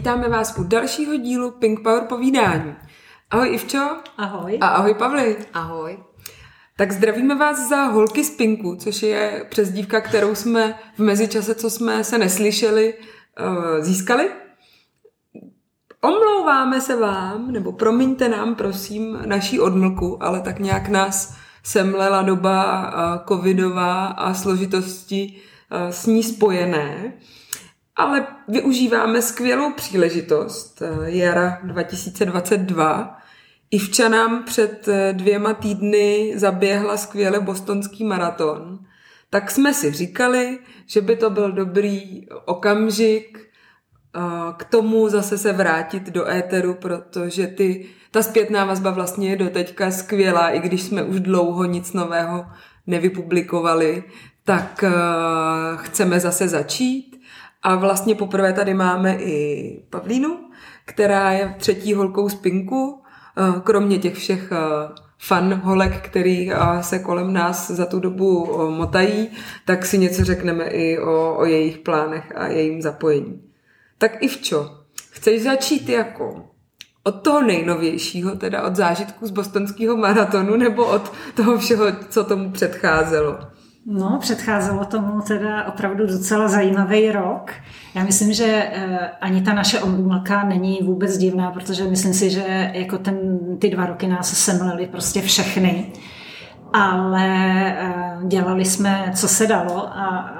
vítáme vás u dalšího dílu Pink Power povídání. Ahoj Ivčo. Ahoj. A ahoj Pavli. Ahoj. Tak zdravíme vás za Holky z Pinku, což je přezdívka, kterou jsme v mezičase, co jsme se neslyšeli, eh, získali. Omlouváme se vám, nebo promiňte nám, prosím, naší odmlku, ale tak nějak nás semlela doba eh, covidová a složitosti eh, s ní spojené. Ale využíváme skvělou příležitost jara 2022, Ivča nám před eh, dvěma týdny zaběhla skvěle bostonský maraton, tak jsme si říkali, že by to byl dobrý okamžik eh, k tomu zase se vrátit do éteru, protože ty, ta zpětná vazba vlastně je doteďka skvělá, i když jsme už dlouho nic nového nevypublikovali, tak eh, chceme zase začít. A vlastně poprvé tady máme i Pavlínu, která je třetí holkou z Pinku, Eh, kromě těch všech eh, fan holek, který eh, se kolem nás za tu dobu motají, tak si něco řekneme i o, o jejich plánech a jejím zapojení. Tak Ivčo, chceš začít jako od toho nejnovějšího, teda od zážitků z bostonského maratonu, nebo od toho všeho, co tomu předcházelo? No, předcházelo tomu teda opravdu docela zajímavý rok. Já myslím, že eh, ani ta naše omlka není vůbec divná, protože myslím si, že jako ten, ty dva roky nás semleli prostě všechny. Ale eh, dělali jsme, co se dalo a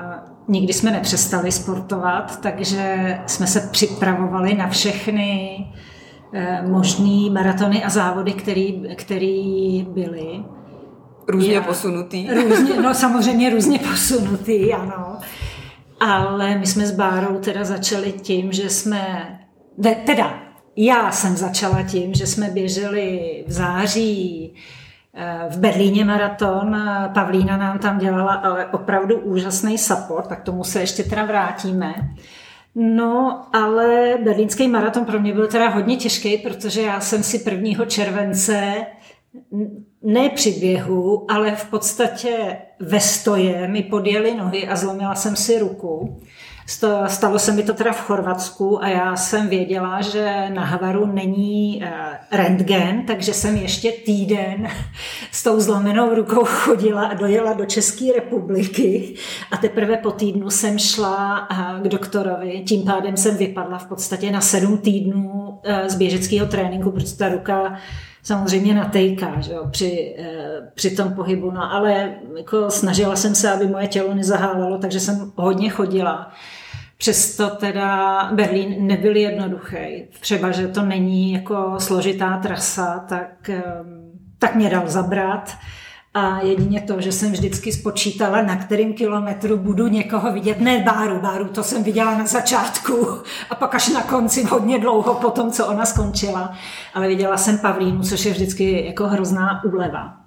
nikdy jsme nepřestali sportovat, takže jsme se připravovali na všechny eh, možný maratony a závody, které byly. Různě já, posunutý. Různě, no samozřejmě různě posunutý, ano. Ale my jsme s Bárou teda začali tím, že jsme, teda já jsem začala tím, že jsme běželi v září eh, v Berlíně maraton, Pavlína nám tam dělala ale opravdu úžasný support, tak tomu se ještě teda vrátíme. No, ale berlínský maraton pro mě byl teda hodně těžký, protože já jsem si 1. července ne při běhu, ale v podstatě ve stoje mi podjeli nohy a zlomila jsem si ruku. Stalo se mi to teda v Chorvatsku a já jsem věděla, že na Havaru není eh, rentgen, takže jsem ještě týden s tou zlomenou rukou chodila a dojela do České republiky a teprve po týdnu jsem šla eh, k doktorovi. Tím pádem jsem vypadla v podstatě na sedm týdnů eh, z běžeckého tréninku, protože ta ruka samozřejmě natejká že jo, při, eh, při tom pohybu, no ale jako snažila jsem se, aby moje tělo nezahálelo, takže jsem hodně chodila. Přesto teda Berlín nebyl jednoduchý. Třeba, že to není jako složitá trasa, tak, eh, tak mě dal zabrat. A jedině to, že jsem vždycky spočítala, na kterým kilometru budu někoho vidět. Ne Báru, Báru, to jsem viděla na začátku a pak až na konci hodně dlouho po tom, co ona skončila. Ale viděla jsem Pavlínu, což je vždycky jako hrozná úleva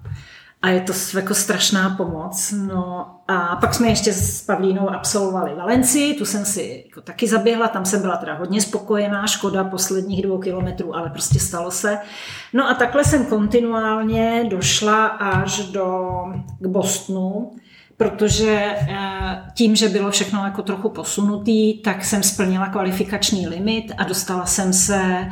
a je to jako strašná pomoc. No a pak jsme ještě s Pavlínou absolvovali Valencii, tu jsem si jako taky zaběhla, tam jsem byla teda hodně spokojená, škoda posledních dvou kilometrů, ale prostě stalo se. No a takhle jsem kontinuálně došla až do, k Bostonu, protože eh, tím, že bylo všechno jako trochu posunutý, tak jsem splnila kvalifikační limit a dostala jsem se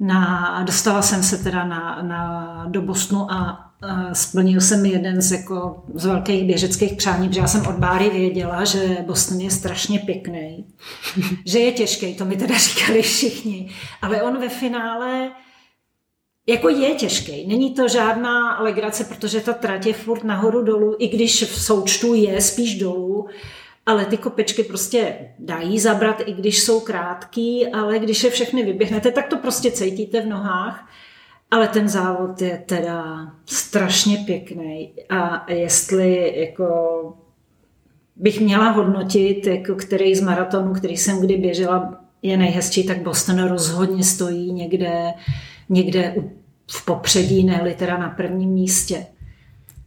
na, dostala jsem se teda na, na, do Bostonu a splnil jsem jeden z, jako, z velkých běžeckých přání, protože já jsem od Báry věděla, že Boston je strašně pěkný, že je těžký, to mi teda říkali všichni, ale on ve finále jako je těžký. Není to žádná legrace, protože ta trať je furt nahoru dolů, i když v součtu je spíš dolů, ale ty kopečky prostě dají zabrat, i když jsou krátký, ale když je všechny vyběhnete, tak to prostě cítíte v nohách. Ale ten závod je teda strašně pěkný a jestli jako bych měla hodnotit, jako který z maratonů, který jsem kdy běžela, je nejhezčí, tak Boston rozhodně stojí někde, někde v popředí, ne teda na prvním místě.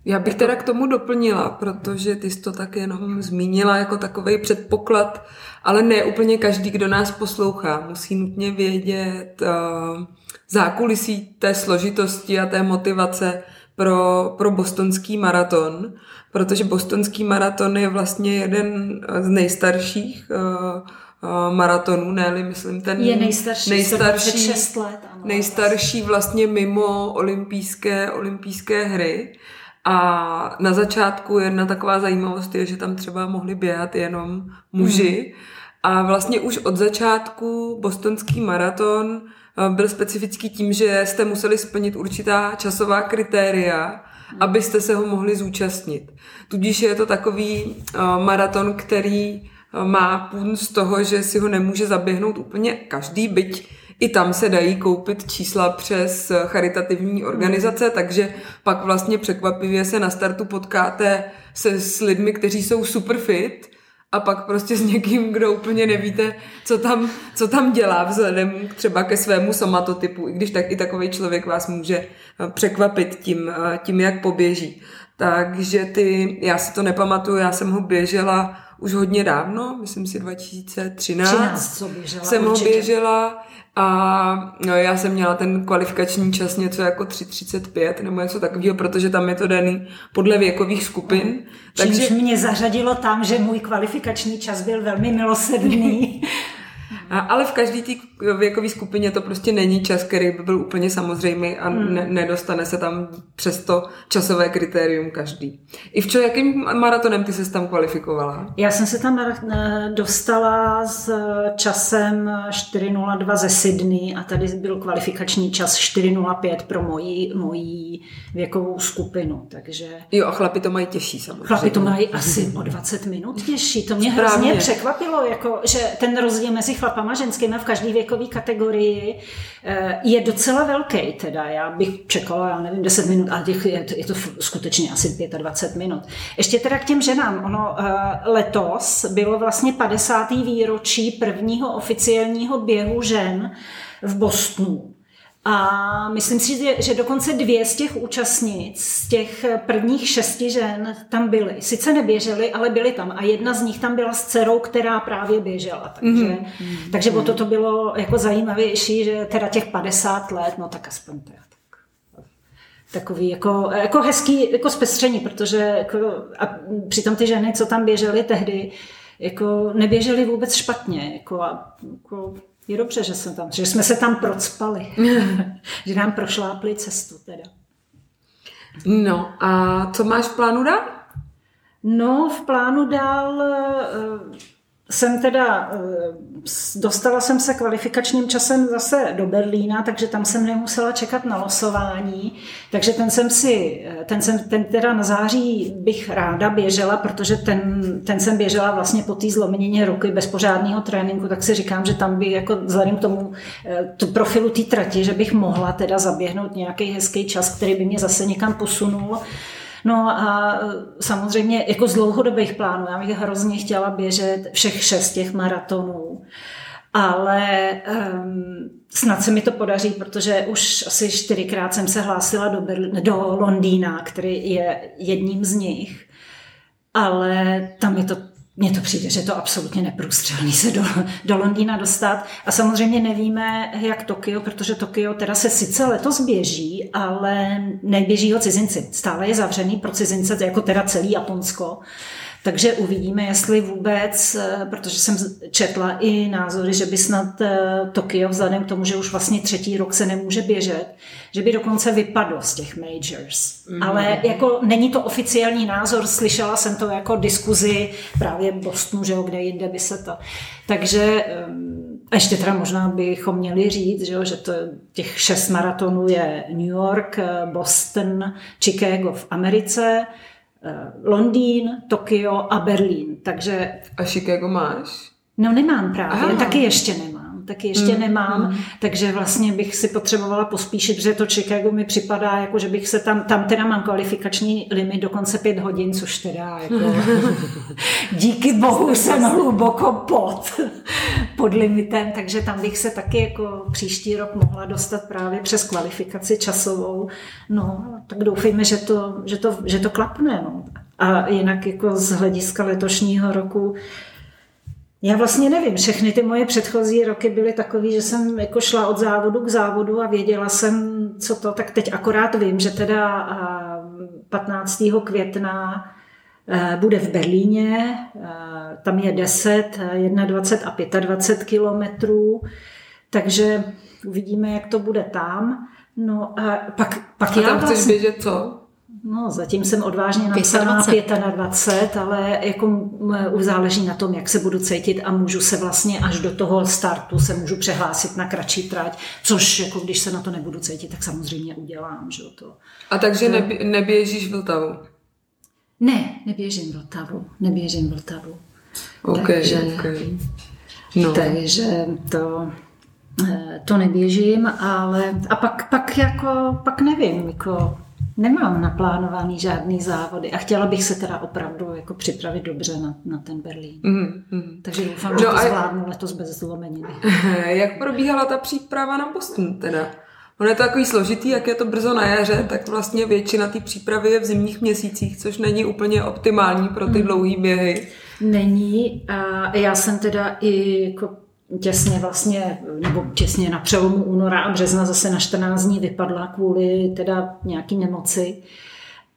Já bych teda k tomu doplnila, protože ty jsi to tak jenom zmínila jako takový předpoklad, ale ne úplně každý, kdo nás poslouchá, musí nutně vědět uh, zákulisí té složitosti a té motivace pro, pro bostonský maraton, protože bostonský maraton je vlastně jeden z nejstarších uh, uh, maratonů, ne myslím ten je nejstarší, nejstarší, let, ano, nejstarší vlastně mimo olympijské, olympijské hry. A na začátku jedna taková zajímavost je, že tam třeba mohli běhat jenom muži. Hmm. A vlastně už od začátku bostonský maraton eh, byl specifický tím, že jste museli splnit určitá časová kritéria, abyste se ho mohli zúčastnit. Tudíž je to takový uh, maraton, který uh, má půn z toho, že si ho nemůže zaběhnout úplně každý, byť i tam se dají koupit čísla přes charitativní organizace, mm. takže pak vlastně překvapivě se na startu potkáte se s lidmi, kteří jsou super fit a pak prostě s někým, kdo úplně nevíte, co tam, co tam dělá vzhledem třeba ke svému somatotypu, i když tak i takový člověk vás může eh, překvapit tím, eh, tím jak poběží. Takže ty, já si to nepamatuju, já jsem ho běžela už hodně dávno, myslím si 2013. 13, co běžela, jsem určitě. ho běžela a no, já jsem měla ten kvalifikační čas něco jako 3.35 nebo něco takového, protože tam je to daný podle věkových skupin. Mm. Takže mě zařadilo tam, že můj kvalifikační čas byl velmi milosedný. A, ale v každé té věkové skupině to prostě není čas, který by byl úplně samozřejmý a hmm. ne, nedostane se tam přes to časové kritérium každý. I v čo, jakým maratonem ty se tam kvalifikovala? Já jsem se tam dostala s časem 4.02 ze Sydney a tady byl kvalifikační čas 4.05 pro moji, moji věkovou skupinu, takže... Jo, a chlapi to mají těžší samozřejmě. Chlapi to mají asi o 20 minut těžší. To mě Správně. hrozně překvapilo, jako, že ten rozdíl mezi chlapama a ženskými v každé věkové kategorii eh, je docela velký. Teda já bych čekala, já nevím, 10 minut, ale těch je, to, je to skutečně asi 25 minut. Ještě teda k těm ženám. Ono eh, letos bylo vlastně 50. výročí prvního oficiálního běhu žen v Bostonu. A myslím si, že, že dokonce dvě z těch účastnic, z těch prvních šesti žen tam byly. Sice neběžely, ale byly tam. A jedna z nich tam byla s dcerou, která právě běžela. Takže, mm-hmm. takže o to to bylo jako zajímavější, že teda těch 50 let, no tak aspoň teda takový jako, jako hezký jako zpestření, protože jako, a přitom ty ženy, co tam běžely tehdy, jako neběžely vůbec špatně. Jako, a, jako, je dobře, že, jsem tam, že jsme se tam procpali. že nám prošlápli cestu teda. No a co máš v plánu dál? No, v plánu dál eh, jsem teda, eh, dostala jsem se kvalifikačním časem zase do Berlína, takže tam jsem nemusela čekat na losování, takže ten jsem si, eh, ten jsem, ten teda na září bych ráda běžela, protože ten, ten jsem běžela vlastně po té zlomenině ruky bez pořádného tréninku, tak si říkám, že tam by jako vzhledem k tomu eh, tu profilu té trati, že bych mohla teda zaběhnout nějaký hezký čas, který by mě zase někam posunul. No a e, samozřejmě jako z dlouhodobých plánů, já bych hrozně chtěla běžet všech šest těch maratonů, ale um, snad se mi to podaří, protože už asi čtyřikrát jsem se hlásila do, Berl- do Londýna, který je jedním z nich, ale tam je to mně to přijde, že to absolutně neprůstřelný se do, do Londýna dostat. A samozřejmě nevíme, jak Tokio, protože Tokio teda se sice letos běží, ale neběží ho cizinci. Stále je zavřený pro cizince, jako teda celý Japonsko. Takže uvidíme, jestli vůbec, eh, protože jsem četla i názory, že by snad eh, Tokio, vzhledem k tomu, že už vlastně třetí rok se nemůže běžet, že by dokonce vypadlo z těch majors. Mm. Ale jako není to oficiální názor, slyšela jsem to jako diskuzi právě v Bostonu, že jo, kde jinde by se to. Takže ehm, a ještě teda možná bychom měli říct, že, jo, že to těch šest maratonů je New York, eh, Boston, Chicago v Americe, Londýn, Tokio a Berlín. Takže... A Chicago máš? No nemám právě, Aha. taky ještě nemám taky ještě mm, nemám, mm. takže vlastně bych si potřebovala pospíšit, protože to Chicago mi připadá, jako že bych se tam, tam teda mám kvalifikační limit dokonce pět hodin, což teda jako díky bohu jsem hluboko pod, pod limitem, takže tam bych se taky jako příští rok mohla dostat právě přes kvalifikaci časovou. No, tak doufejme, že to, že to, že to klapne. No. A jinak jako z hlediska letošního roku já vlastně nevím, všechny ty moje předchozí roky byly takové, že jsem jako šla od závodu k závodu a věděla jsem, co to, tak teď akorát vím, že teda 15. května Eh, bude v Berlíně, eh, tam je 10, 21 a 25 kilometrů, takže uvidíme, jak to bude tam. No a pak, pak a tam já chceš vlastně, běžet co? No, zatím jsem odvážně napsaná 25, ale jako už záleží na tom, jak se budu cítit a můžu se vlastně až do toho startu se můžu přehlásit na kratší trať, což jako když se na to nebudu cítit, tak samozřejmě udělám. Že to. A takže nebě, neběžíš Vltavu? Ne, neběžím Vltavu, neběžím Vltavu. Okay, takže, okay. No. takže to, eh, to neběžím, ale a pak, pak jako, pak nevím, jako nemám naplánovaný žádný závody a chtěla bych se teda opravdu jako připravit dobře na, na ten Berlín. Mm, mm. Takže doufám, no že to a... zvládnu letos bez zlomeniny. Jak probíhala ta příprava na Boston teda? Ono je to takový složitý, jak je to brzo na jaře, tak vlastně většina té přípravy je v zimních měsících, což není úplně optimální pro ty mm. dlouhé běhy. Není a já jsem teda i jako těsně vlastně, nebo těsně na přelomu února a března zase na 14 dní vypadla kvůli teda nějaký nemoci.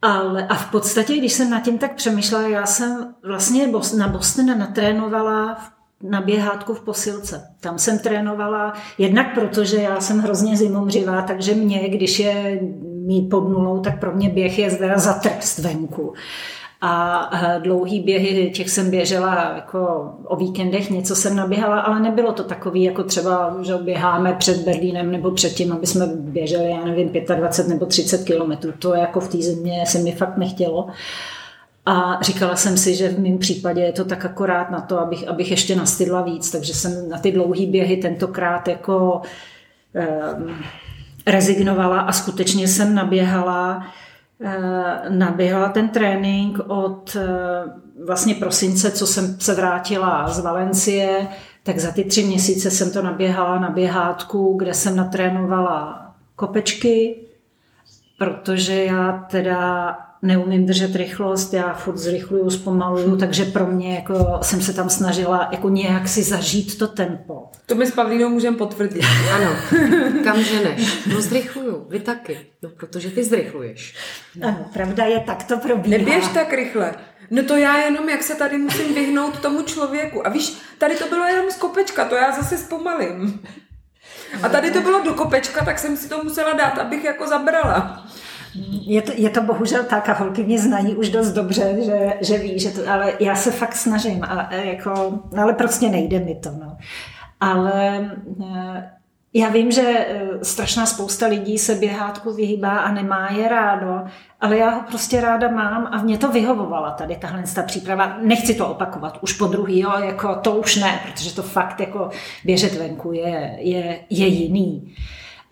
Ale a v podstatě, když jsem nad tím tak přemýšlela, já jsem vlastně na Boston natrénovala na běhátku v posilce. Tam jsem trénovala jednak proto, že já jsem hrozně zimomřivá, takže mě, když je mít pod nulou, tak pro mě běh je zda za trest venku a eh, dlouhý běhy, těch jsem běžela jako o víkendech, něco jsem naběhala, ale nebylo to takový, jako třeba, že běháme před Berlínem nebo předtím, aby jsme běželi, já nevím, 25 nebo 30 kilometrů. To jako v té zimě se mi fakt nechtělo. A říkala jsem si, že v mém případě je to tak akorát na to, abych, abych ještě nastydla víc, takže jsem na ty dlouhé běhy tentokrát jako eh, rezignovala a skutečně jsem naběhala naběhla ten trénink od eh, vlastně prosince, co jsem se vrátila z Valencie, tak za ty tři měsíce jsem to naběhala na běhátku, kde jsem natrénovala kopečky, protože já teda neumím držet rychlost, já furt zrychluju, zpomaluju, takže pro mě jako jsem se tam snažila jako nějak si zažít to tempo. To my s Pavlínou můžeme potvrdit. Ano. Kam ženeš? No zrychluju, vy taky. No protože ty zrychluješ. Ano, pravda je, tak to probíhá. Neběž tak rychle. No to já jenom, jak se tady musím vyhnout tomu člověku. A víš, tady to bylo jenom z kopečka, to já zase zpomalím. A tady to bylo do kopečka, tak jsem si to musela dát, abych jako zabrala. Je to, je to bohužel tak a holky mě znají už dost dobře, že, že ví, že to, ale já se fakt snažím, a, a jako, ale prostě nejde mi to. No. Ale eh, já vím, že eh, strašná spousta lidí se běhátku vyhýbá a nemá je rádo, ale já ho prostě ráda mám a mě to vyhovovala tady tahle ta příprava. Nechci to opakovat už po druhý, jo, jako to už ne, protože to fakt jako běžet venku je, je, je jiný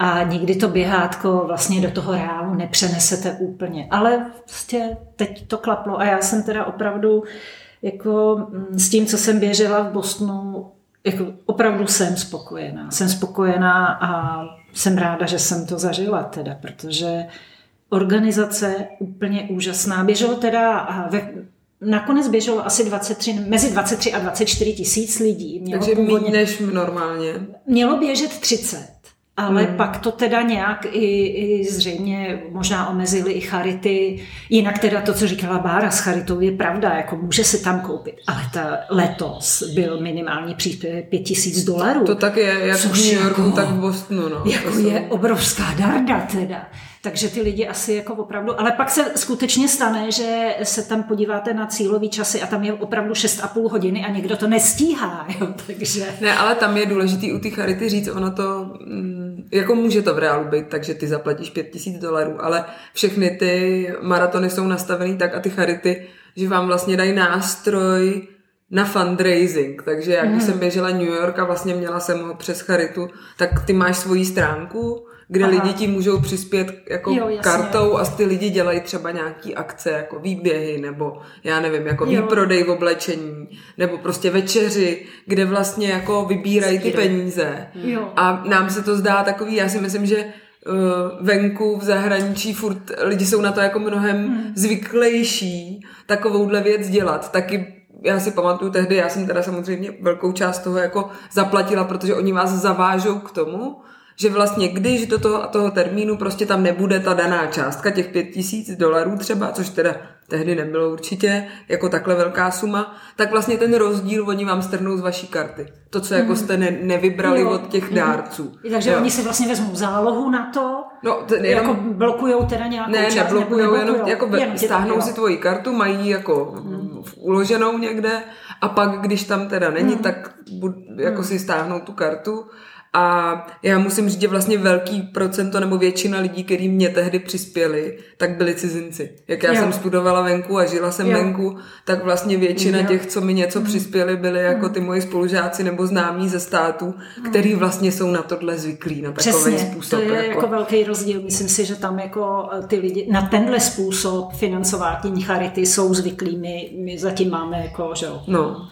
a nikdy to běhátko vlastně do toho reálu nepřenesete úplně. Ale prostě teď to klaplo a já jsem teda opravdu jako mm, s tím, co jsem běžela v Bostonu, jako opravdu jsem spokojená. Jsem spokojená a jsem ráda, že jsem to zažila teda, protože organizace úplně úžasná. Běželo teda ve, Nakonec běželo asi 23, mezi 23 a 24 tisíc lidí. Mělo Takže původně, méně než normálně. Mělo běžet 30. Ale hmm. pak to teda nějak i, i zřejmě možná omezili i charity. Jinak teda to, co říkala Bára s charitou, je pravda, jako může se tam koupit. Ale ta letos byl minimální příspěvek 5000 dolarů. To tak je, jak v New Yorku, jako, tak v Bostonu. No. Jako je obrovská darda teda. Takže ty lidi asi jako opravdu, ale pak se skutečně stane, že se tam podíváte na cílový časy a tam je opravdu 6,5 hodiny a někdo to nestíhá, jo, takže... Ne, ale tam je důležitý u té charity říct, ono to, mm, jako může to v reálu být, takže ty zaplatíš 5000 dolarů, ale všechny ty maratony jsou nastavený tak a ty charity, že vám vlastně dají nástroj na fundraising, takže jak mm. jsem běžela New York a vlastně měla jsem ho přes charitu, tak ty máš svoji stránku, kde Aha. lidi ti můžou přispět jako jo, kartou a ty lidi dělají třeba nějaký akce jako výběhy nebo já nevím, jako jo. výprodej v oblečení nebo prostě večeři, kde vlastně jako vybírají ty peníze. Jo. A nám se to zdá takový, já si myslím, že uh, venku v zahraničí furt lidi jsou na to jako mnohem hmm. zvyklejší takovouhle věc dělat. Taky já si pamatuju tehdy, já jsem teda samozřejmě velkou část toho jako zaplatila, protože oni vás zavážou k tomu, že vlastně když do toho, toho termínu prostě tam nebude ta daná částka, těch pět tisíc dolarů třeba, což teda tehdy nebylo určitě jako takhle velká suma, tak vlastně ten rozdíl oni vám strhnou z vaší karty. To, co jako jste ne, nevybrali Jo. od těch dárců. Takže Jo. oni si vlastně vezmou zálohu na to, No, ten jenom, jako blokujou teda nějakou ne, část, neblokujou, nebo jenom jako jenom stáhnou si tvoji kartu, mají jako mm. uloženou někde a pak, když tam teda není, tak bud, jako si stáhnou tu kartu. A já musím říct, že vlastně velký procento nebo většina lidí, kteří mě tehdy přispěli, tak byli cizinci. Jak já Jo. jsem studovala venku a žila jsem Jo. venku, tak vlastně většina Jo. těch, co mi něco přispěli, byli jako ty moji spolužáci nebo známí ze států, který vlastně jsou na tohle zvyklí, na takový Přesně, způsob. to je jako velký rozdíl. Myslím si, že tam jako eh, ty lidi na tenhle způsob financování charity jsou zvyklí. My, my zatím máme jako, že jo. No.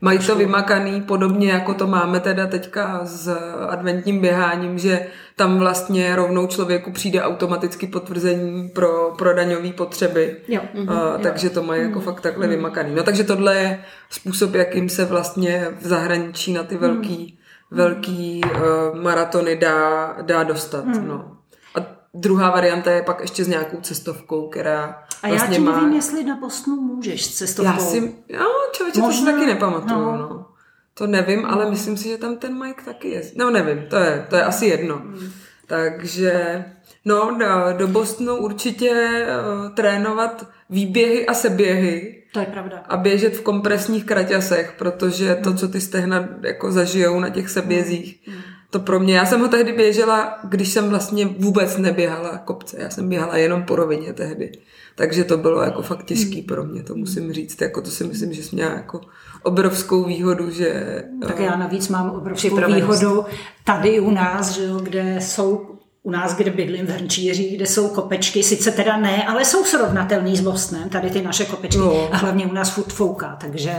Mají to vymakaný podobně, jako to máme teda teďka s adventním běháním, že tam vlastně rovnou člověku přijde automaticky potvrzení pro, pro daňové potřeby. Jo. Uh, takže to mají jako fakt takhle vymakaný. No takže tohle je způsob, jakým se vlastně v zahraničí na ty velký, velký uh, maratony dá, dá dostat. No. A druhá varianta je pak ještě s nějakou cestovkou, která A já vlastně ti má... nevím, jestli na Bostonu můžeš s cestovkou. Já si, no, člověče, to si Možná, taky nepamatuju, no. no. no. To nevím, ale myslím si, že tam ten Mike taky je. No, nevím, to je, to je asi jedno. Hmm. Takže, no, do, do Bostonu určitě uh, trénovat výběhy a seběhy To je pravda. a běžet v kompresních kraťasech, protože to, co ty stehna jako zažijou na těch sebězích, to pro mě, já jsem ho tehdy běžela, když jsem vlastně vůbec neběhala kopce, já jsem běhala jenom po rovině tehdy. Takže to bylo jako fakt těžký pro mě, to musím říct. Jako to si myslím, že jsem měla jako obrovskou výhodu, že... Tak já navíc mám obrovskou výhodu tady u nás, že jo, kde jsou u nás, kde bydlím v Hrnčíři, kde jsou kopečky, sice teda ne, ale jsou srovnatelný s Bostonem, tady ty naše kopečky No. a hlavně u nás furt fouká, takže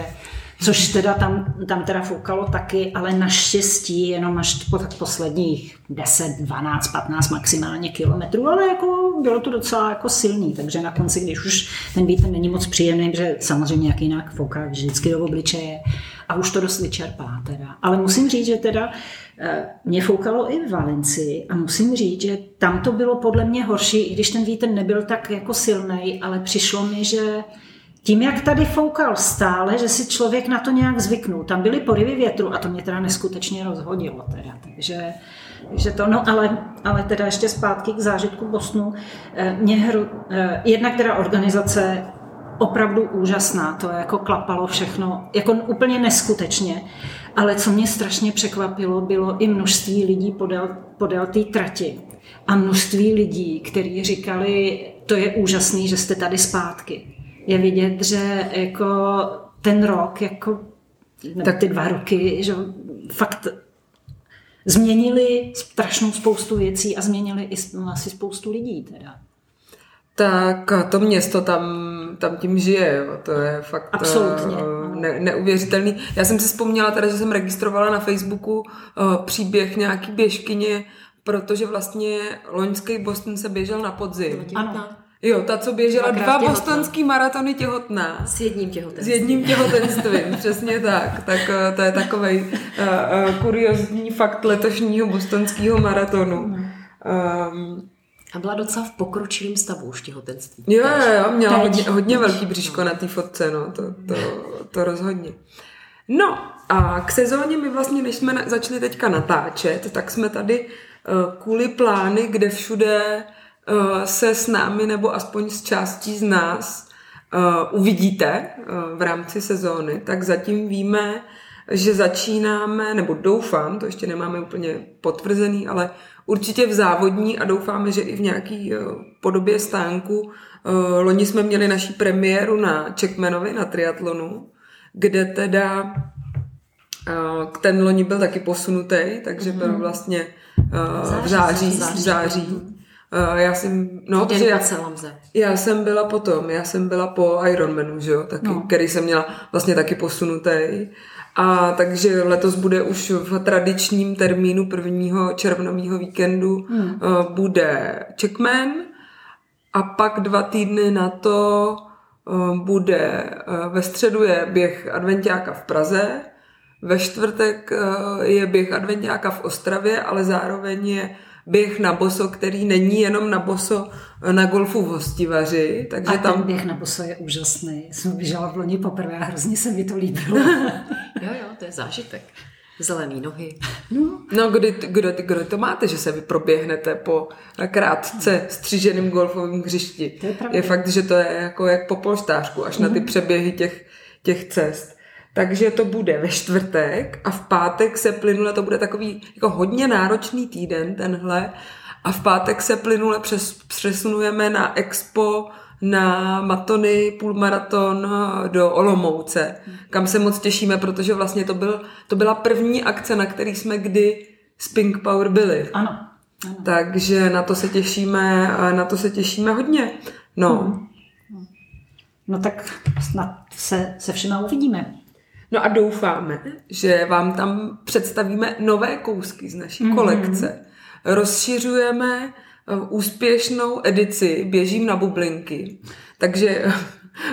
což teda tam, tam teda foukalo taky, ale naštěstí jenom až po tak posledních 10, 12, 15 maximálně kilometrů, ale jako bylo to docela jako silný, takže na konci, když už ten vítr není moc příjemný, že samozřejmě jak jinak fouká vždycky do obličeje a už to dost vyčerpá teda. Ale musím říct, že teda eh, mě foukalo i v Valencii a musím říct, že tam to bylo podle mě horší, i když ten vítr nebyl tak jako silný, ale přišlo mi, že tím, jak tady foukal stále, že si člověk na to nějak zvyknul. Tam byly porivy větru a to mě teda neskutečně rozhodilo. Teda. Takže, že to, no ale, ale teda ještě zpátky k zážitku Bosnu. Eh, Mě hru, eh, jednak teda organizace opravdu úžasná, to jako klapalo všechno, jako úplně neskutečně. Ale co mě strašně překvapilo, bylo i množství lidí podél, podél té trati. A množství lidí, kteří říkali, to je úžasný, že jste tady zpátky. Je vidět, že jako ten rok, jako tak ty dva roky, že fakt změnili strašnou spoustu věcí a změnili i no, asi spoustu lidí teda. Tak to město tam, tam tím žije, jo. to je fakt Absolutně. eh, ne, neuvěřitelný. Já jsem si vzpomněla teda, že jsem registrovala na Facebooku uh, příběh nějaký běžkyně, protože vlastně loňský Boston se běžel na podzim. Ano. Jo, ta, co běžela dva těhotná. bostonský maratony těhotná. S jedním S těhotenstvím. jedním těhotenstvím, přesně tak. Tak eh, to je takový uh, uh, kuriozní fakt letošního bostonského maratonu. Um, A byla docela v pokročilém stavu už těhotenství. Jo, jo, jo, měla Teď. hodně, hodně velký bříško na té fotce, no, to, to, to rozhodně. No a k sezóně my vlastně, než jsme začali teďka natáčet, tak jsme tady uh, kvůli plány, kde všude se s námi, nebo aspoň s částí z nás uh, uvidíte uh, v rámci sezóny, tak zatím víme, že začínáme, nebo doufám, to ještě nemáme úplně potvrzený, ale určitě v závodní a doufáme, že i v nějaký podobě stánku. Loni jsme měli naší premiéru na Čekmenovi, na triatlonu, kde teda ten loni byl taky posunutý, takže byl vlastně uh, v září, v září. Uh, já jsem, no, Den já, já jsem byla potom, já jsem byla po Ironmanu, že jo, taky, no. který jsem měla vlastně taky posunutý. A takže letos bude už v tradičním termínu prvního červnového víkendu hmm. uh, bude Checkman a pak dva týdny na to uh, bude uh, ve středu je běh adventiáka v Praze, Ve čtvrtek eh, je běh adventňáka v Ostravě, ale zároveň je běh na boso, který není jenom na boso na golfu v Hostivaři. Takže a tam... ten běh na boso je úžasný. Jsem běžela v loni poprvé a hrozně se mi to líbilo. jo, jo, to je zážitek. Zelený nohy. No, no kdy, kdo, kdo to máte, že se vy proběhnete po krátce stříženým golfovým hřišti? To je, je fakt, že to je jako jak po polštářku, až mm. na ty mhm. přeběhy těch, těch cest. Takže to bude ve čtvrtek a v pátek se plynule, to bude takový jako hodně náročný týden tenhle, a v pátek se plynule přes, přesunujeme na Expo na matony, půlmaraton do Olomouce, kam se moc těšíme, protože vlastně to, byl, to byla první akce, na který jsme kdy s Pink Power byli. Ano. ano. Takže na to se těšíme, na to se těšíme hodně. No. Hmm. No tak snad se, se všema uvidíme. No a doufáme, že vám tam představíme nové kousky z naší mm-hmm. kolekce. Rozšiřujeme eh, úspěšnou edici Běžím na bublinky. Takže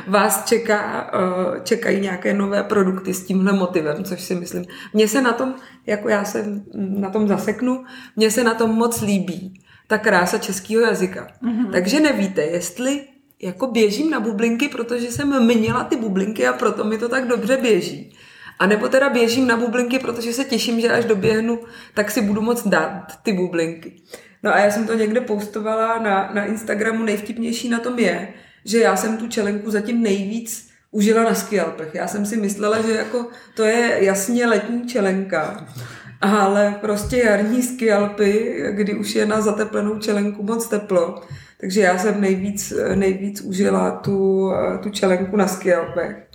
vás čeká, eh, čekají nějaké nové produkty s tímhle motivem, což si myslím. Mně se na tom, jako já se na tom zaseknu, mně se na tom moc líbí ta krása českého jazyka. Mm-hmm. Takže nevíte, jestli jako běžím na bublinky, protože jsem měla ty bublinky a proto mi to tak dobře běží. A nebo teda běžím na bublinky, protože se těším, že až doběhnu, tak si budu moc dát ty bublinky. No a já jsem to někde postovala na, na Instagramu, nejvtipnější na tom je, že já jsem tu čelenku zatím nejvíc užila na skialpech. Já jsem si myslela, že jako to je jasně letní čelenka, ale prostě jarní skialpy, kdy už je na zateplenou čelenku moc teplo, takže já jsem nejvíc, nejvíc užila tu, tu čelenku na skialpech.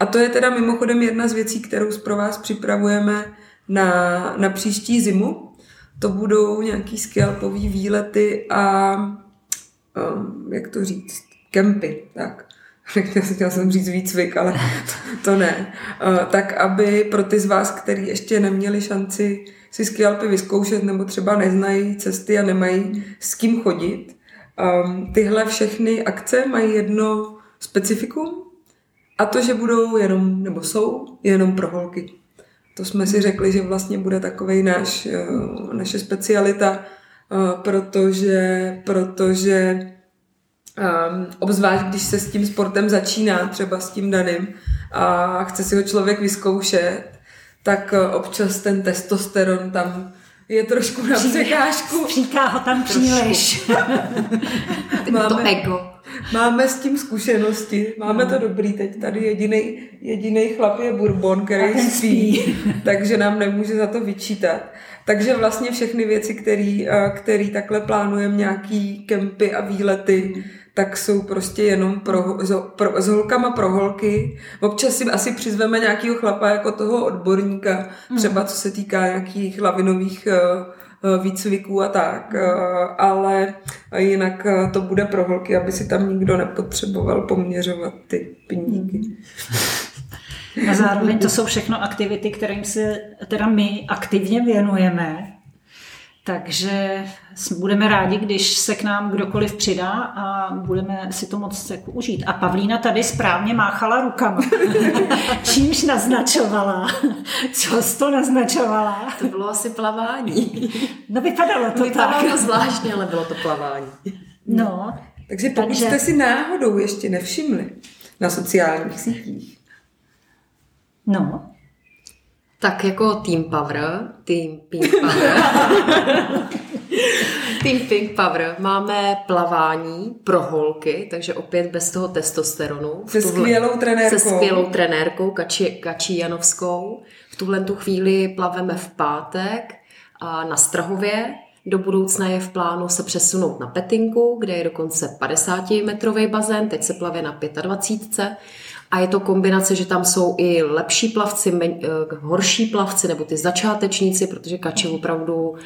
A to je teda mimochodem jedna z věcí, kterou pro vás připravujeme na, na příští zimu. To budou nějaký skialpový výlety a um, jak to říct, kempy, tak. Chtěla jsem říct výcvik, ale to, ne. Uh, tak aby pro ty z vás, kteří ještě neměli šanci si skialpy vyzkoušet nebo třeba neznají cesty a nemají s kým chodit, um, tyhle všechny akce mají jedno specifikum a to, že budou jenom, nebo jsou jenom pro holky. To jsme si řekli, že vlastně bude takový náš, eh, naše specialita, eh, protože, protože um, obzvlášť, když se s tím sportem začíná, třeba s tím daným, a chce si ho člověk vyzkoušet, tak občas ten testosteron tam je trošku na překážku. Říká ho tam příliš. Máme, to ego. Máme s tím zkušenosti, máme to dobrý teď. Tady jediný jediný chlap je Bourbon, který spí, takže nám nemůže za to vyčítat. Takže vlastně všechny věci, který, který takhle plánujeme, nějaký kempy a výlety, tak jsou prostě jenom pro, pro, s holkama pro holky. Občas si asi přizveme nějakého chlapa jako toho odborníka, hmm. třeba co se týká nějakých lavinových uh, výcviků a tak, uh, ale jinak to bude pro holky, aby si tam nikdo nepotřeboval poměřovat ty piníky. A zároveň to jsou všechno aktivity, kterým se teda my aktivně věnujeme takže budeme rádi, když se k nám kdokoliv přidá a budeme si to moc jako užít. A Pavlína tady správně máchala rukama, čímž naznačovala. Co jsi to naznačovala? To bylo asi plavání. No vypadalo to vypadalo tak. to zvláštně, ale bylo to plavání. No. Takže pokud takže... jste si náhodou ještě nevšimli na sociálních sítích, No, tak jako Team Power, Team Pink Power, Team Pink Power, máme plavání pro holky, takže opět bez toho testosteronu. Se skvělou trenérkou. Se skvělou trenérkou Kači, Kačí Janovskou. V tuhle tu chvíli plaveme v pátek a na Strahově. Do budoucna je v plánu se přesunout na Petinku, kde je dokonce 50-metrový bazén, teď se plave na 25. A je to kombinace, že tam jsou i lepší plavci, men, uh, horší plavci nebo ty začátečníci, protože kač je opravdu uh,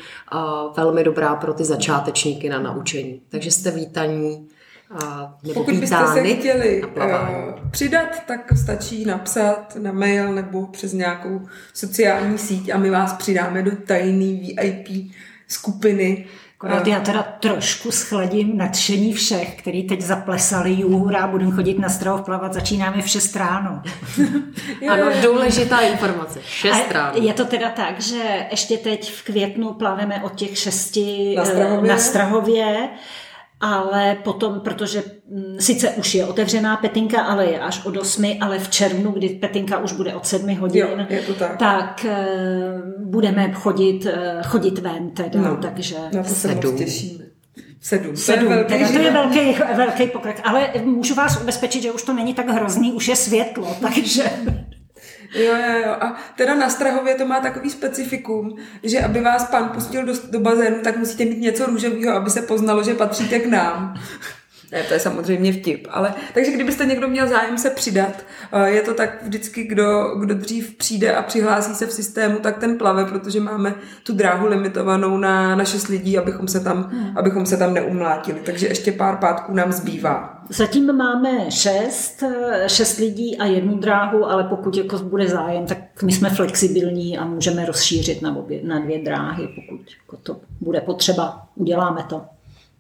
velmi dobrá pro ty začátečníky na naučení. Takže jste vítaní a nebo Pokud byste se chtěli uh, přidat, tak stačí napsat na mail nebo přes nějakou sociální síť a my vás přidáme do tajný VIP skupiny Akorát já teda trošku schladím nadšení všech, který teď zaplesali jůra, budeme chodit na strahov plavat, začínáme v 6 ráno. ano, důležitá informace. 6 ráno. Je to teda tak, že ještě teď v květnu plaveme od těch 6 Na eh, Strahově? na Strahově ale potom, protože mm, sice už je otevřená petinka, ale je až od 8, ale v červnu, kdy petinka už bude od 7 hodin, Jo, je to tak. tak eh, budeme chodit, eh, chodit ven teda, No, takže Na to se moc těšíme. Sedm. sedm, to je velký to je velký, velký pokrok, ale můžu vás ubezpečit, že už to není tak hrozný, už je světlo, takže... Jo, jo, jo. A teda na Strahově to má takový specifikum, že aby vás pan pustil do, do bazénu, tak musíte mít něco růžového, aby se poznalo, že patříte k nám. Ne, to je samozřejmě vtip. Ale, takže kdybyste někdo měl zájem se přidat, eh, je to tak vždycky, kdo, kdo dřív přijde a přihlásí se v systému, tak ten plave, protože máme tu dráhu limitovanou na, na 6 lidí, abychom se, tam, abychom se tam neumlátili. Takže ještě pár pátků nám zbývá. Zatím máme šest, eh, šest lidí a jednu dráhu, ale pokud jako bude zájem, tak my jsme flexibilní a můžeme rozšířit na, obě, na dvě dráhy, pokud jako to bude potřeba, uděláme to.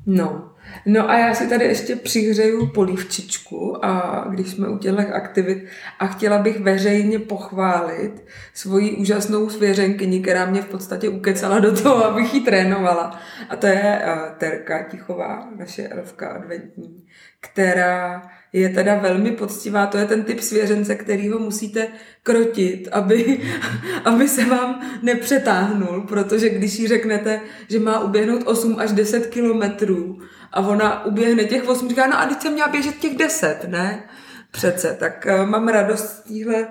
No. no a já si tady ještě přihřeju polívčičku a když jsme u těchto aktivit a chtěla bych veřejně pochválit svoji úžasnou svěřenkyni, která mě v podstatě ukecala do toho, abych ji trénovala. A to je uh, Terka Tichová, naše elfka adventní, která je teda velmi poctivá. To je ten typ svěřence, kterýho musíte krotit, aby, aby se vám nepřetáhnul, protože když jí řeknete, že má uběhnout 8 až 10 kilometrů a ona uběhne těch 8, říká, no a teď jsem měla běžet těch 10, ne? Přece, tak uh, mám radost z téhle,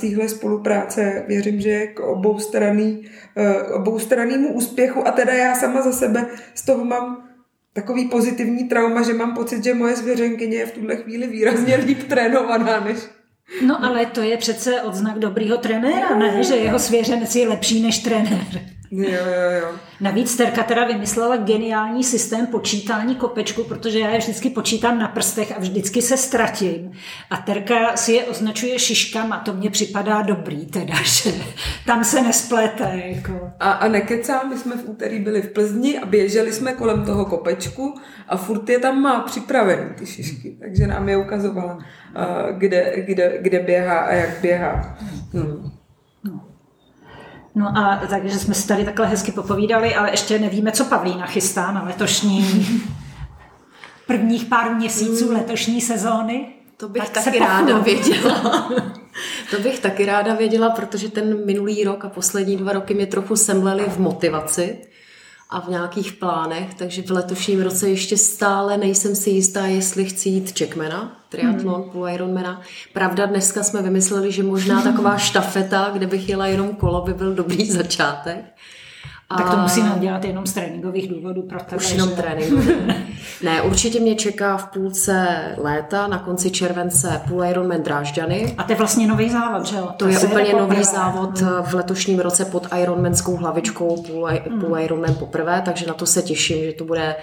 téhle spolupráce. Věřím, že je k obou straný, uh, obou stranému úspěchu a teda já sama za sebe z toho mám takový pozitivní trauma, že mám pocit, že moje zvěřenkyně je v tuhle chvíli výrazně líp trénovaná než No ale to je přece odznak dobrýho trenéra, ne? Že jeho svěřenec je lepší než trenér. Jo, jo, jo. Navíc Terka teda vymyslela geniální systém počítání kopečku, protože já je vždycky počítám na prstech a vždycky se ztratím. A Terka si je označuje šiškama, to mně připadá dobrý teda, že tam se nesplete. Jako. A, a nekecám, my jsme v úterý byli v Plzni a běželi jsme kolem toho kopečku a furt je tam má připravený ty šišky, takže nám je ukazovala, a kde, kde, kde běhá a jak běhá. Hmm. No a takže jsme si tady takhle hezky popovídali, ale ještě nevíme, co Pavlína chystá na letošní prvních pár měsíců letošní sezóny. To bych Tak taky ráda věděla. to bych taky ráda věděla, protože ten minulý rok a poslední dva roky mě trochu semlely v motivaci a v nějakých plánech, takže v letošním roce ještě stále nejsem si jistá, jestli chci jít Checkmana, triatlon, hmm. půl Ironmana. Pravda, dneska jsme vymysleli, že možná taková štafeta, kde bych jela jenom kolo, by byl dobrý začátek. A... Tak to musíme udělat jenom z tréninkových důvodů pro tebe. Už jenom že- tréninku. ne, určitě mě čeká v půlce léta, na konci července půl Ironman Drážďany. A to je vlastně nový závod, že jo? To je se jede úplně nový poprvé. závod v letošním roce pod Ironmanskou hlavičkou půl, půl Ironman poprvé, takže na to se těším, že to bude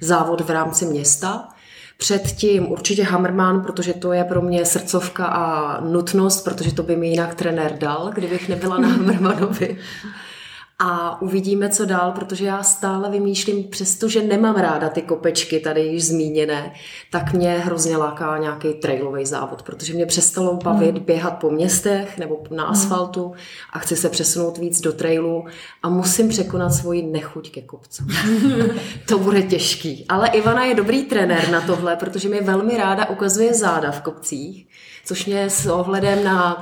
závod v rámci města. Předtím určitě Hammerman, protože to je pro mě srdcovka a nutnost, protože to by mi jinak trenér dal, kdybych nebyla na Hammermanovi. A uvidíme, co dál, protože já stále vymýšlím, přestože nemám ráda ty kopečky tady již zmíněné, tak mě hrozně láká nějaký trailový závod, protože mě přestalo bavit běhat po městech nebo na asfaltu a chci se přesunout víc do trailu a musím překonat svoji nechuť ke kopcu. to bude těžký. Ale Ivana je dobrý trenér na tohle, protože mi velmi ráda ukazuje záda v kopcích, což mě s ohledem na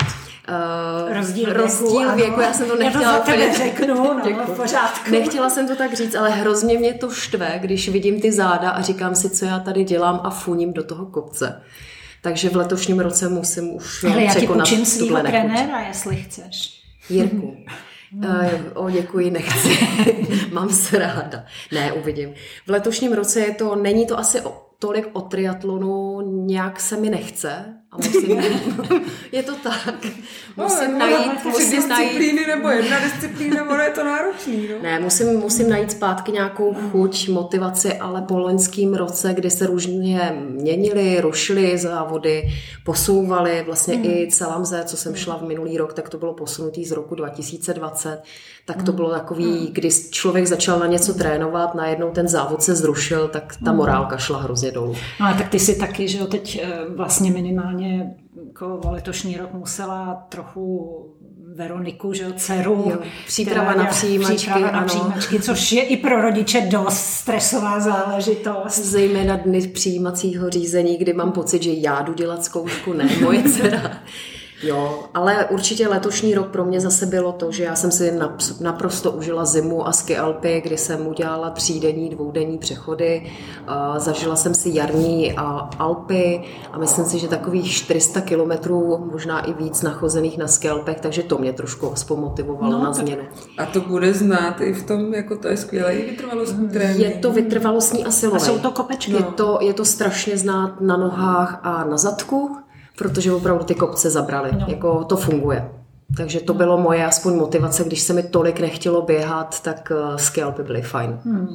Uh, Rozdíl věku, rozdíl ano. věku, já jsem to Já to nechtěla za tebe úplně- řeknu, no, v pořádku. Nechtěla jsem to tak říct, ale hrozně mě to štve, když vidím ty záda a říkám si, co já tady dělám a funím do toho kopce. Takže v letošním roce musím už já ti překonat svýho tuhle nechuť. trenéra, jestli chceš. Jirku. Uh, o, děkuji, nechci. Mám se ráda. Ne, uvidím. V letošním roce je to, není to asi o, tolik o triatlonu, nějak se mi nechce, A musím, je to tak. Musím no, najít, musím disciplíny nebo jedna disciplína, ono je to náročný. No? Ne, musím, musím najít zpátky nějakou chuť, motivaci, ale po loňském roce, kdy se různě měnili, rušily závody, posouvali, vlastně hmm. i celá mze, co jsem šla v minulý rok, tak to bylo posunutý z roku 2020 tak to bylo takový, hmm. kdy člověk začal na něco trénovat, najednou ten závod se zrušil, tak ta hmm. morálka šla hrozně dolů. No a tak ty si taky, že jo, teď eh, vlastně minimálně jako letošní rok musela trochu Veroniku, že jo, dceru. Jo, příprava na přijímačky. Příprava na přijímačky, což je i pro rodiče dost stresová záležitost. Zejména dny přijímacího řízení, kdy mám pocit, že já jdu dělat zkoušku, ne moje dcera. Jo, ale určitě letošní rok pro mě zase bylo to, že já jsem si naprosto užila zimu a ski Alpy, kdy jsem udělala třídenní, dvoudenní přechody. Zažila jsem si jarní Alpy a myslím si, že takových 400 kilometrů, možná i víc nachozených na ski Alpech, takže to mě trošku spomotivovalo no, na změnu. A to bude znát i v tom, jako to je skvělé vytrvalostní trénink. Je to vytrvalostní a silové. A jsou to kopečky. Je, to, je to strašně znát na nohách a na zadku protože opravdu ty kopce zabrali. No. Jako to funguje. Takže to bylo moje aspoň motivace, když se mi tolik nechtělo běhat, tak uh, ski Alpy byly fajn. Hmm.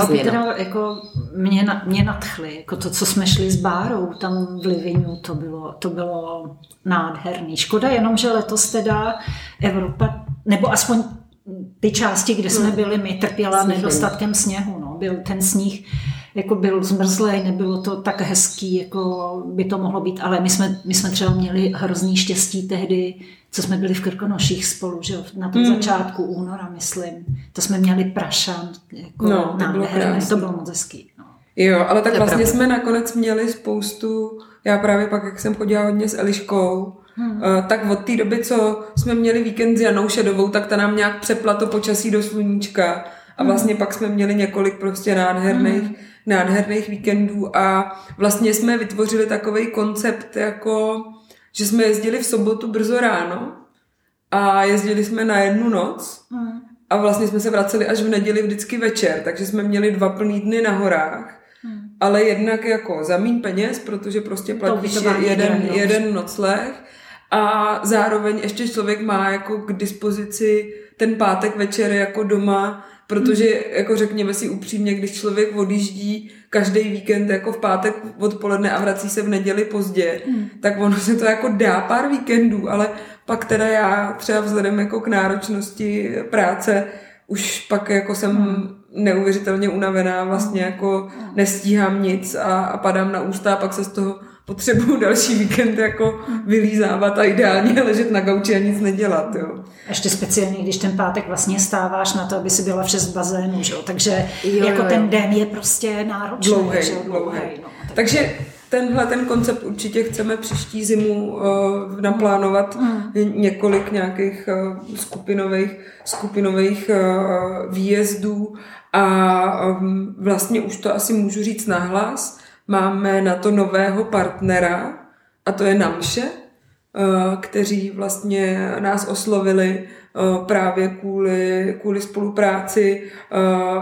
Alpy teda jako mě, mě nadchly, jako to, co jsme šli s Bárou tam v Livinu, to bylo, to bylo nádherný. Škoda jenom, že letos teda Evropa, nebo aspoň ty části, kde jsme hmm. byli, my trpěla Sněhem. nedostatkem sněhu. No. Byl ten sníh jako byl zmrzlej, nebylo to tak hezký, jako by to mohlo být, ale my jsme, my jsme třeba měli hrozný štěstí tehdy, co jsme byli v Krkonoších spolu, že na tom mm. začátku února, myslím. To jsme měli prašan, jako no, to bylo, to bylo moc hezký. No. Jo, ale tak vlastně pravda. jsme nakonec měli spoustu, já právě pak, jak jsem chodila hodně s Eliškou, Hmm. tak od té doby, co jsme měli víkend s Janou Šedovou, tak ta nám nějak přepla to počasí do sluníčka. A vlastně hmm. pak jsme měli několik prostě nádherných hmm nádherných víkendů a vlastně jsme vytvořili takový koncept jako, že jsme jezdili v sobotu brzo ráno a jezdili jsme na jednu noc mm. a vlastně jsme se vraceli až v neděli vždycky večer, takže jsme měli dva plný dny na horách. Hmm. Ale jednak jako za mín peněz, protože prostě platíš jeden, jeden nocleh a zároveň ještě člověk má jako k dispozici ten pátek večer jako doma Protože, jako řekněme si upřímně, když člověk odjíždí každý víkend jako v pátek odpoledne a vrací se v neděli pozdě, mm. tak ono se to jako dá pár víkendů, ale pak teda já třeba vzhledem jako k náročnosti práce už pak jako jsem mm. neuvěřitelně unavená, vlastně hmm. jako nestíhám nic a, a padám na ústa a pak se z toho potřebuju další víkend jako vylízávat a ideálně ležet na gauči a nic nedělat. Jo. Ještě speciálně, když ten pátek vlastně stáváš na to, aby si byla v bazénu, že? takže jo, jako jo, ten den je prostě náročný. Dlouhý, že? dlouhý. No, tak... Takže tenhle ten koncept určitě chceme příští zimu uh, naplánovat mm. několik nějakých uh, skupinových, skupinových uh, výjezdů a um, vlastně už to asi můžu říct nahlas, máme na to nového partnera a to je Namše, eh, kteří vlastně nás oslovili eh, právě kvůli, kvůli spolupráci eh,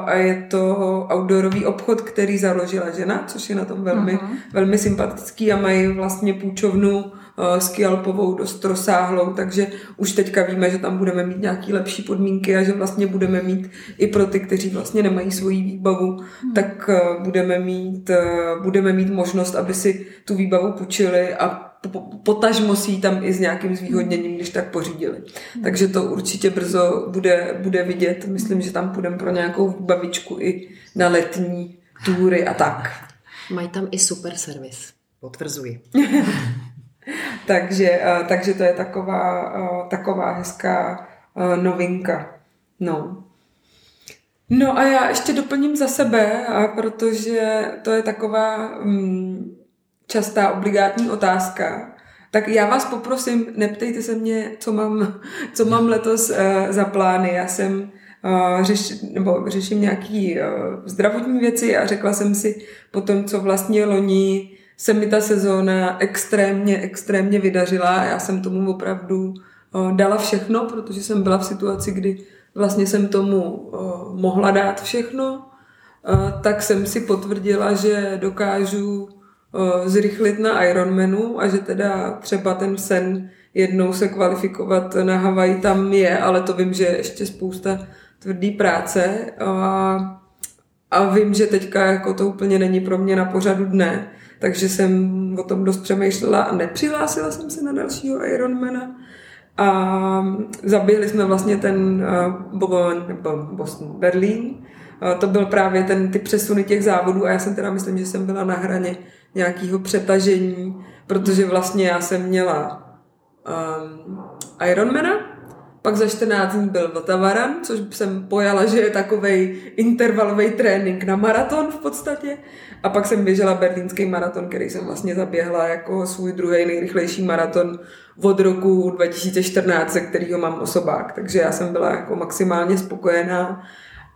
a je to outdoorový obchod, který založila žena, což je na tom velmi, uh-huh. velmi sympatický a mají vlastně půjčovnu Eh, skialpovou dost rozsáhlou, takže už teďka víme, že tam budeme mít nějaké lepší podmínky a že vlastně budeme mít i pro ty, kteří vlastně nemají svoji výbavu, hmm. tak eh, budeme mít, eh, budeme mít možnost, aby si tu výbavu půjčili a potažmo si ji tam i s nějakým zvýhodněním, když tak pořídili. Hmm. Takže to určitě brzo bude, bude vidět. Myslím, že tam půjdeme pro nějakou bavičku i na letní túry a tak. Mají tam i super servis. Potvrzuji. takže, eh, takže to je taková, eh, taková hezká eh, novinka. No. No a já ještě doplním za sebe, protože to je taková um, častá obligátní otázka. Tak já vás poprosím, neptejte se mě, co mám, co mám letos za plány. Já jsem řeš, nebo řeším nějaký uh, zdravotní věci a řekla jsem si po tom, co vlastně loni se mi ta sezóna extrémně, extrémně vydařila. Já jsem tomu opravdu dala všechno, protože jsem byla v situaci, kdy vlastně jsem tomu mohla dát všechno, tak jsem si potvrdila, že dokážu zrychlit na Ironmanu a že teda třeba ten sen jednou se kvalifikovat na Havaj tam je, ale to vím, že je ještě spousta tvrdý práce a, a vím, že teďka jako to úplně není pro mě na pořadu dne, takže jsem o tom dost přemýšlela a nepřihlásila jsem se na dalšího Ironmana. A zaběhli jsme vlastně ten uh, Boston, Berlín. Uh, to byl právě ten, ty přesuny těch závodů a já jsem teda myslím, že jsem byla na hraně nějakého přetažení, protože vlastně já jsem měla um, Ironmana, pak za 14 dní byl Vltavaran, což jsem pojala, že je takový intervalový trénink na maraton v podstatě. A pak jsem běžela berlínský maraton, který jsem vlastně zaběhla jako svůj druhý nejrychlejší maraton od roku 2014, ze kterého mám osobák. Takže já jsem byla jako maximálně spokojená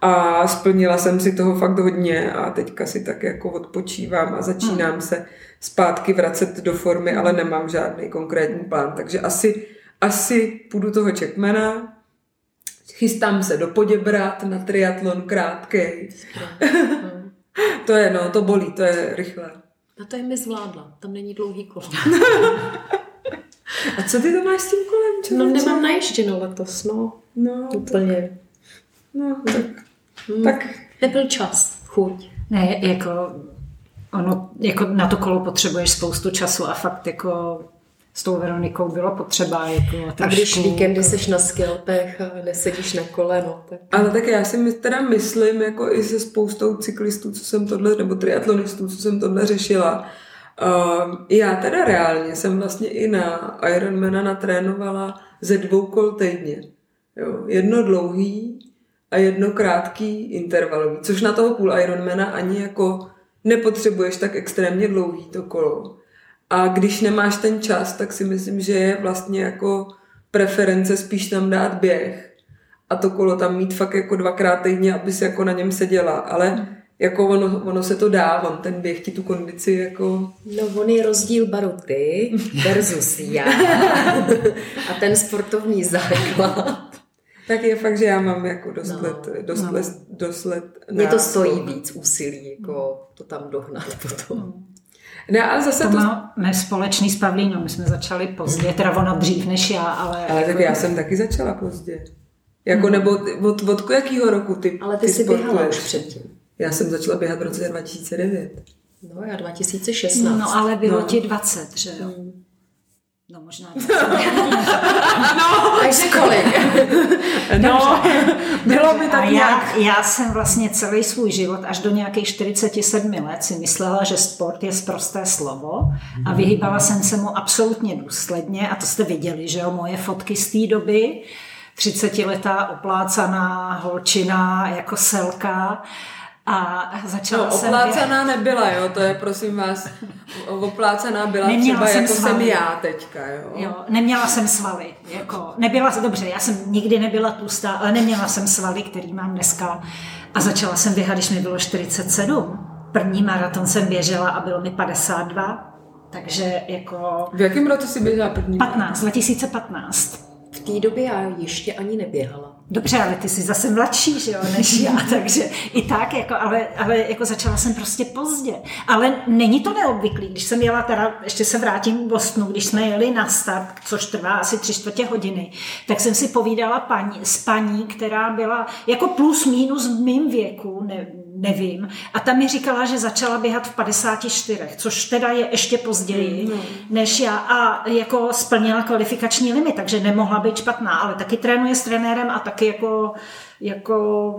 a splnila jsem si toho fakt hodně a teďka si tak jako odpočívám a začínám hmm. se zpátky vracet do formy, ale nemám žádný konkrétní plán. Takže asi, asi půjdu toho Checkmana, chystám se do Poděbrat na triatlon krátký. to je, no, to bolí, to je rychle. A to je mi zvládla, tam není dlouhý kolo. A co ty to máš s tím kolem? Čo no nemám najištěno letos, no. No. Úplně. No, tak. Hmm. tak. Nebyl čas, chuť. Ne, jako ono, jako na to kolo potřebuješ spoustu času a fakt jako s tou Veronikou bylo potřeba. Jako. A když víkendy seš na skelpech a nesedíš na kole, no, tak... Ale tak já si teda myslím, jako i se spoustou cyklistů, co jsem tohle, nebo triatlonistů, co jsem tohle řešila, Uh, já teda reálně jsem vlastně i na Ironmana natrénovala ze dvou kol týdně. Jo, jedno dlouhý a jedno krátký intervalový, což na toho půl Ironmana ani jako nepotřebuješ tak extrémně dlouhý to kolo. A když nemáš ten čas, tak si myslím, že je vlastně jako preference spíš tam dát běh a to kolo tam mít fakt jako dvakrát týdně, abys jako na něm seděla. Ale jako ono, ono se to dá, on ten běh ti tu kondici jako... No on je rozdíl baru ty versus já a ten sportovní základ. Tak je fakt, že já mám jako dost no, let, dost, no. let, dost let Mě to stojí víc úsilí, jako to tam dohnat potom. No. Ne, ale zase to, to máme společný s Pavlínou, my jsme začali pozdě, teda ona dřív než já, ale... Ale tak já jsem taky začala pozdě. Jako, hmm. nebo od, od jakého roku ty Ale ty, ty jsi běhala už předtím. Já jsem začala běhat v roce 2009. No, já 2016. No, ale bylo no. ti 20, že jo? Hmm. No možná. no, takže kolik? no, bylo mi tak já, já jsem vlastně celý svůj život až do nějakých 47 let si myslela, že sport je zprosté slovo a vyhýbala jsem se mu absolutně důsledně a to jste viděli, že jo, moje fotky z té doby, 30-letá oplácaná holčina jako selka a začala no, jsem... oplácaná běh... nebyla, jo, to je prosím vás, oplácaná byla neměla třeba jsem jako svaly. jsem já teďka, jo. jo. neměla jsem svaly, jako, nebyla, dobře, já jsem nikdy nebyla tlustá, ale neměla jsem svaly, který mám dneska a začala jsem běhat, když mi bylo 47. První maraton jsem běžela a bylo mi 52, takže jako... V jakém roce jsi běžela první? 15, 2015. V té době já ještě ani neběhala. Dobře, ale ty jsi zase mladší, že jo, než já, takže i tak, jako, ale, ale jako začala jsem prostě pozdě. Ale není to neobvyklý, když jsem jela teda, ještě se vrátím k Bostonu, když jsme jeli na start, což trvá asi tři čtvrtě hodiny, tak jsem si povídala paní, s paní, která byla jako plus minus v mým věku, ne, nevím. A ta mi říkala, že začala běhat v 54, což teda je ještě později mm, než já a jako splnila kvalifikační limit, takže nemohla být špatná, ale taky trénuje s trenérem a taky jako, jako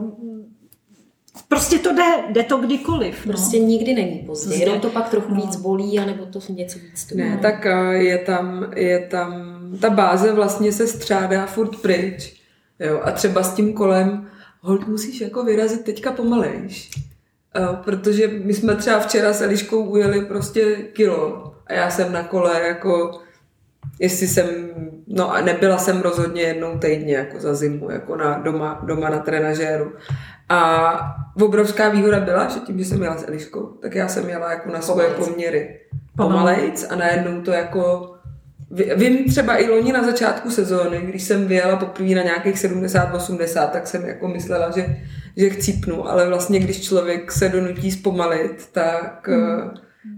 Prostě to jde, jde to kdykoliv. No. Prostě nikdy není pozdě, jenom to pak trochu no. víc bolí, anebo to něco víc to Ne, tak eh, je tam, je tam, ta báze vlastně se střádá furt pryč. Jo, a třeba s tím kolem hold musíš jako vyrazit teďka pomalejš. Uh, protože my jsme třeba včera s Eliškou ujeli prostě kilo a já jsem na kole jako jestli jsem, no a nebyla jsem rozhodně jednou týdně jako za zimu, jako na doma, doma na trenažéru. A obrovská výhoda byla, že tím, že jsem jela s Eliškou, tak já jsem jela jako na svoje poměry pomalejc a najednou to jako Vím třeba i loni na začátku sezóny, když jsem vyjela poprvé na nějakých 70-80, tak jsem jako myslela, že, že chcípnu, ale vlastně když člověk se donutí zpomalit, tak, mm.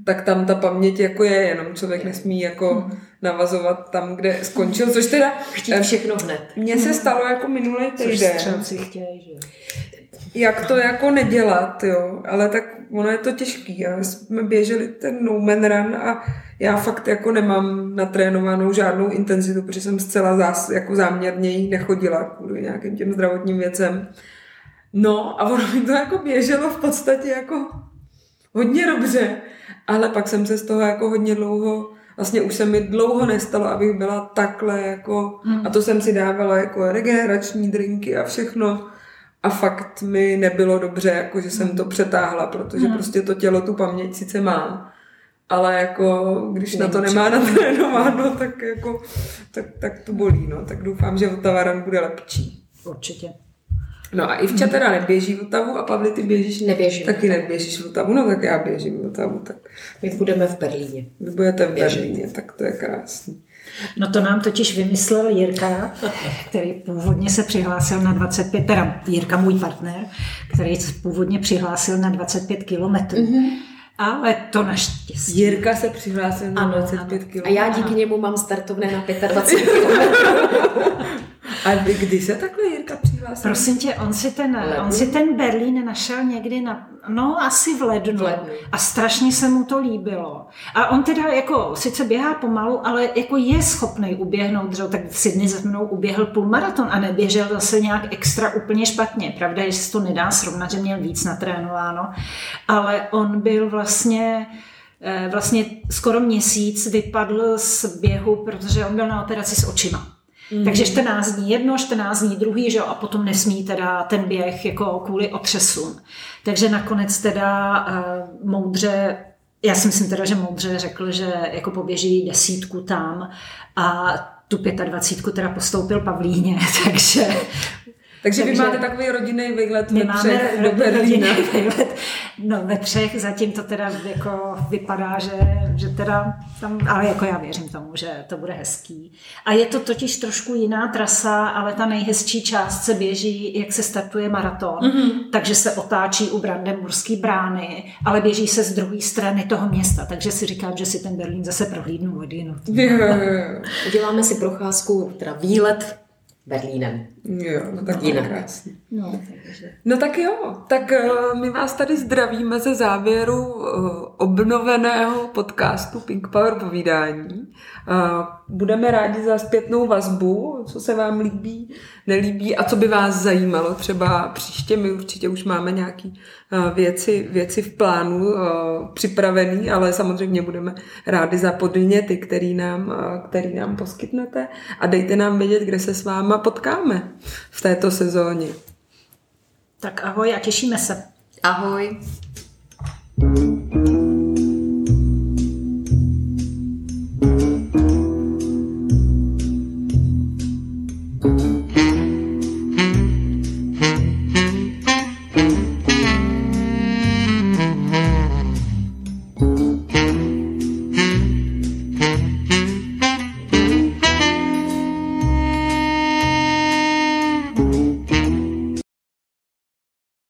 tak tam ta paměť jako je, jenom člověk nesmí jako navazovat tam, kde skončil, což teda... Chtít všechno hned. Mně se stalo jako minulý Což týden. střelci chtějí, že? Jak to jako nedělat, jo, ale tak ono je to těžký. A jsme běželi ten no man run a já fakt jako nemám natrénovanou žádnou intenzitu, protože jsem zcela zás, jako záměrně jí nechodila kvůli nějakým těm zdravotním věcem. No a ono mi to jako běželo v podstatě jako hodně dobře, ale pak jsem se z toho jako hodně dlouho vlastně už se mi dlouho nestalo, abych byla takhle jako, a to jsem si dávala jako regenerační drinky a všechno a fakt mi nebylo dobře, jako že jsem to přetáhla, protože prostě to tělo tu paměť sice má, ale jako když na to nemá natrénováno, tak jako tak, tak to bolí, no. Tak doufám, že Vltava Run bude lepší. Určitě. No a Ivča teda neběží Vltavu a Pavli, ty běžíš? Neběžím. Taky neběžíš Vltavu, no tak já běžím Vltavu, tak My budeme v Berlíně. vy budete v Berlíně, tak to je krásný. No to nám totiž vymyslel Jirka, který původně se přihlásil na 25, teda Jirka můj partner, který se původně přihlásil na 25 kilometrů. Mm-hmm. Ale to naštěstí. Jirka se přihlásil na Ano, 25 kg. A já díky němu mám startovné na 25 km. A kdy se takhle Jirka přihlásil? Prosím tě, on si, ten, on si ten Berlín našel někdy na, no asi v lednu. V lednu. A strašně se mu to líbilo. A on teda jako sice běhá pomalu, ale jako je schopný uběhnout, že? tak v Sydney se mnou uběhl půlmaraton a neběžel zase nějak extra úplně špatně. Pravda je, že se to nedá srovnat, že měl víc natrénováno, ale on byl vlastně eh, vlastně skoro měsíc vypadl z běhu, protože on byl na operaci s očima. Mm. Takže 14 dní jedno, 14 dní druhý, že jo, a potom nesmí teda ten běh jako kvůli otřesům. Takže nakonec teda uh, moudře, já si myslím teda, že moudře řekl, že jako poběží desítku tam a tu 25 teda postoupil Pavlíně, takže Takže vy máte takový rodinný výlet my ve máme třech do Berlína. výlet. No ve třech zatím to teda jako vypadá, že, že teda tam, ale jako já věřím tomu, že to bude hezký. A je to totiž trošku jiná trasa, ale ta nejhezčí část se běží, jak se startuje maraton, mm-hmm. takže se otáčí u Brandenburské brány, ale běží se z druhé strany toho města, takže si říkám, že si ten Berlín zase prohlídnu jo. Uděláme si procházku, teda výlet Berlínem. Jo, no tak je Jinak. krásný. No, takže. No tak jo, tak eh, my vás tady zdravíme ze závěru eh, obnoveného podcastu Pink Power povídání. Eh, Budeme rádi za zpětnou vazbu, co se vám líbí, nelíbí a co by vás zajímalo třeba příště. My určitě už máme nějaké věci, věci v plánu eh, připravený, ale samozřejmě budeme rádi za podněty, který nám, eh, který nám poskytnete a dejte nám vědět, kde se s váma potkáme v této sezóně. Tak ahoj a těšíme se. Ahoj. thank you